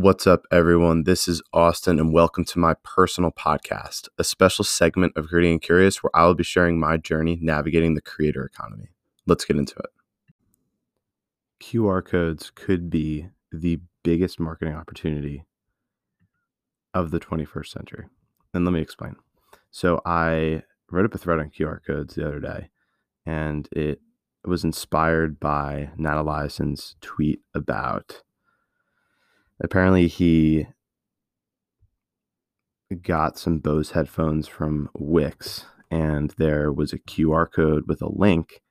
What's up, everyone? This is Austin, and welcome to my personal podcast, a special segment of Gritty and Curious where I will be sharing my journey navigating the creator economy. Let's get into it. QR codes could be the biggest marketing opportunity of the 21st century. And let me explain. So, I wrote up a thread on QR codes the other day, and it was inspired by Nat Eliason's tweet about apparently he got some Bose headphones from Wix, and there was a QR code with a link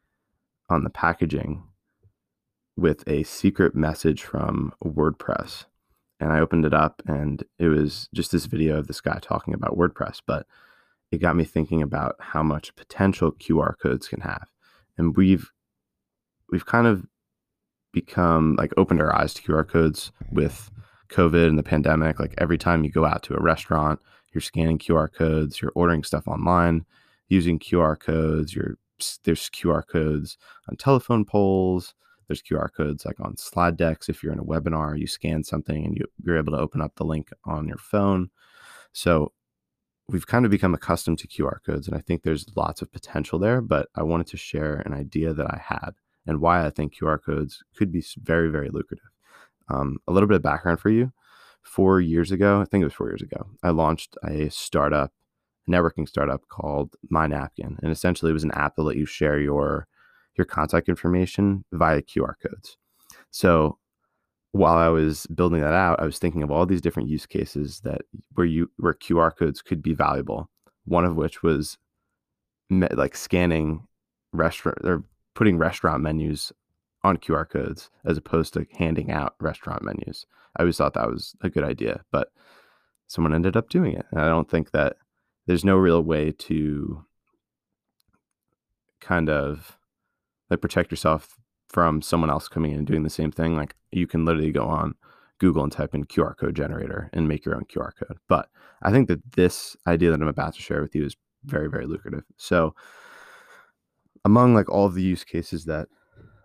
on the packaging with a secret message from WordPress. And I opened it up, and it was just this video of this guy talking about WordPress. But it got me thinking about how much potential QR codes can have. And we've we've kind of become like opened our eyes to QR codes with COVID and the pandemic. Like every time you go out to a restaurant, you're scanning QR codes, you're ordering stuff online using QR codes, you're there's QR codes on telephone poles, there's QR codes like on slide decks. If you're in a webinar, you scan something and you, you're able to open up the link on your phone. So we've kind of become accustomed to QR codes, and I think there's lots of potential there. But I wanted to share an idea that I had and why I think QR codes could be very, very lucrative. Um, a little bit of background for you. Four years ago, I think it was four years ago, I launched a startup, networking startup called My Napkin, and essentially it was an app that let you share your your contact information via QR codes. So while I was building that out, I was thinking of all these different use cases that where you where QR codes could be valuable. One of which was like scanning restaurant or putting restaurant menus on QR codes as opposed to handing out restaurant menus. I always thought that was a good idea, but someone ended up doing it. And I don't think that there's no real way to kind of like protect yourself from someone else coming in and doing the same thing. Like you can literally go on Google and type in QR code generator and make your own QR code. But I think that this idea that I'm about to share with you is very, very lucrative. So among like all of the use cases that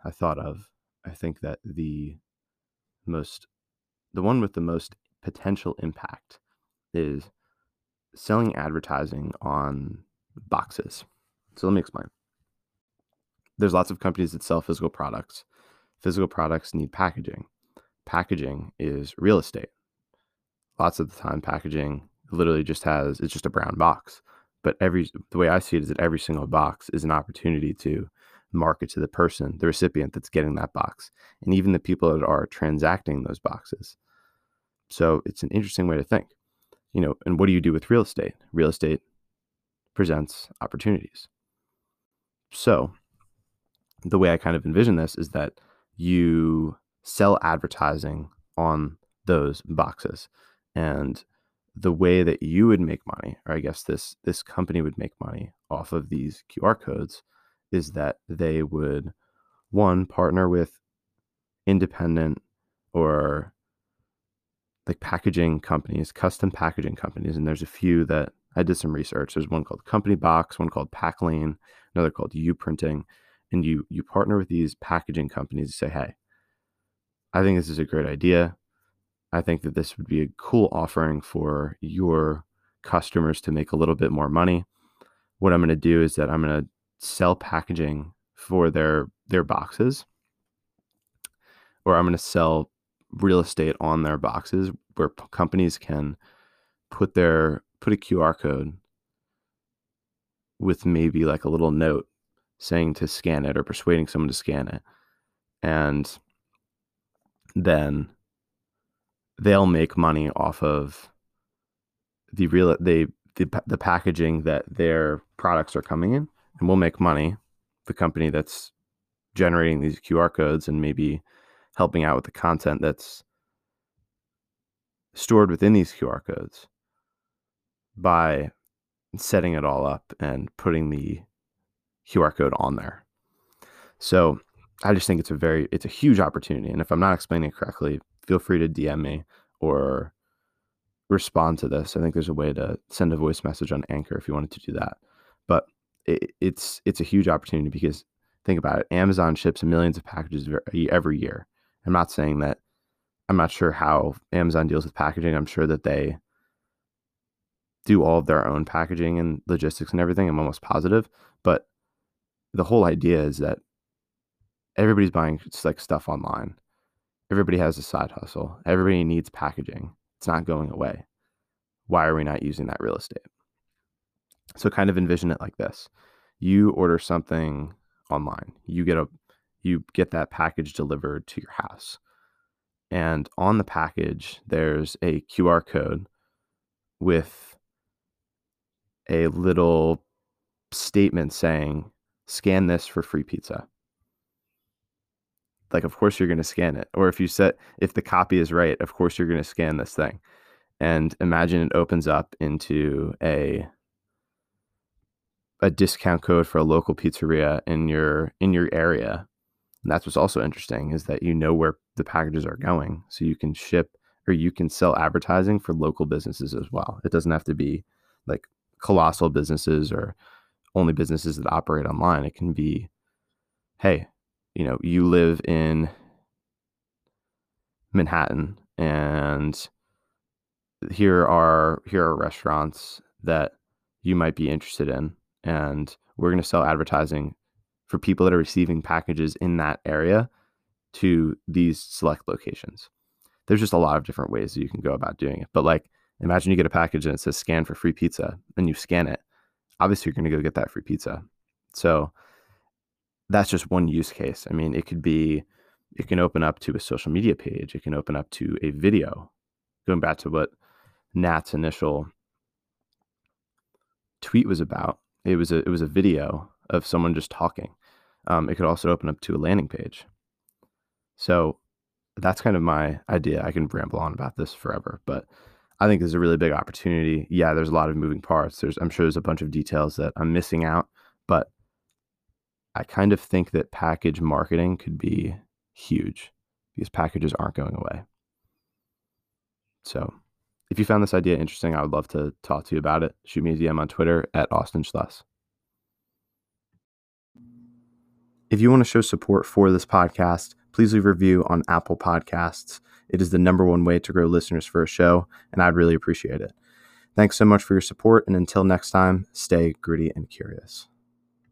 I thought of, I think that the most, the one with the most potential impact is selling advertising on boxes. So let me explain. There's lots of companies that sell physical products. Physical products need packaging. Packaging is real estate. Lots of the time, packaging literally just has it's just a brown box. But every the way I see it is that every single box is an opportunity to market to the person, the recipient that's getting that box, and even the people that are transacting those boxes. So it's an interesting way to think. You know, and what do you do with real estate? Real estate presents opportunities. So the way I kind of envision this is that you sell advertising on those boxes. And the way that you would make money, or I guess this this company would make money off of these QR codes, is that they would one partner with independent or like packaging companies, custom packaging companies, and there's a few that I did some research. There's one called Company Box, one called Packlane, another called UPrinting, and you you partner with these packaging companies to say, hey, I think this is a great idea. I think that this would be a cool offering for your customers to make a little bit more money. What I'm going to do is that I'm going to sell packaging for their their boxes. Or i'm going to sell real estate on their boxes where p- companies can put their put a qr code with maybe like a little note saying to scan it or persuading someone to scan it. And then they'll make money off of the real they the, the packaging that their products are coming in and we'll make money, the company that's generating these QR codes and maybe helping out with the content that's stored within these QR codes by setting it all up and putting the QR code on there. So I just think it's a very it's a huge opportunity. And if I'm not explaining it correctly, feel free to DM me or respond to this. I think there's a way to send a voice message on Anchor if you wanted to do that. But it, it's it's a huge opportunity because think about it. Amazon ships millions of packages every year. I'm not saying that I'm not sure how Amazon deals with packaging. I'm sure that they do all of their own packaging and logistics and everything. I'm almost positive. But the whole idea is that everybody's buying like stuff online. Everybody has a side hustle. Everybody needs packaging. It's not going away. Why are we not using that real estate? So kind of envision it like this. You order something online. You get a you get that package delivered to your house. And on the package there's a QR code with a little statement saying scan this for free pizza like of course you're going to scan it or if you set if the copy is right of course you're going to scan this thing and imagine it opens up into a a discount code for a local pizzeria in your in your area. And that's what's also interesting is that you know where the packages are going. So you can ship or you can sell advertising for local businesses as well. It doesn't have to be like colossal businesses or only businesses that operate online. It can be hey you know, you live in Manhattan and here are here are restaurants that you might be interested in and we're going to sell advertising for people that are receiving packages in that area to these select locations. There's just a lot of different ways you can go about doing it. But like imagine you get a package and it says scan for free pizza and you scan it. Obviously you're going to go get that free pizza. So that's just one use case. I mean, it could be, it can open up to a social media page. It can open up to a video. Going back to what Nat's initial tweet was about, it was a it was a video of someone just talking. Um, it could also open up to a landing page. So that's kind of my idea. I can ramble on about this forever, but I think there's a really big opportunity. Yeah, there's a lot of moving parts. There's I'm sure there's a bunch of details that I'm missing out, but I kind of think that package marketing could be huge because packages aren't going away. So, if you found this idea interesting, I would love to talk to you about it. Shoot me a DM on Twitter at Austin Schluss. If you want to show support for this podcast, please leave a review on Apple Podcasts. It is the number one way to grow listeners for a show, and I'd really appreciate it. Thanks so much for your support, and until next time, stay gritty and curious.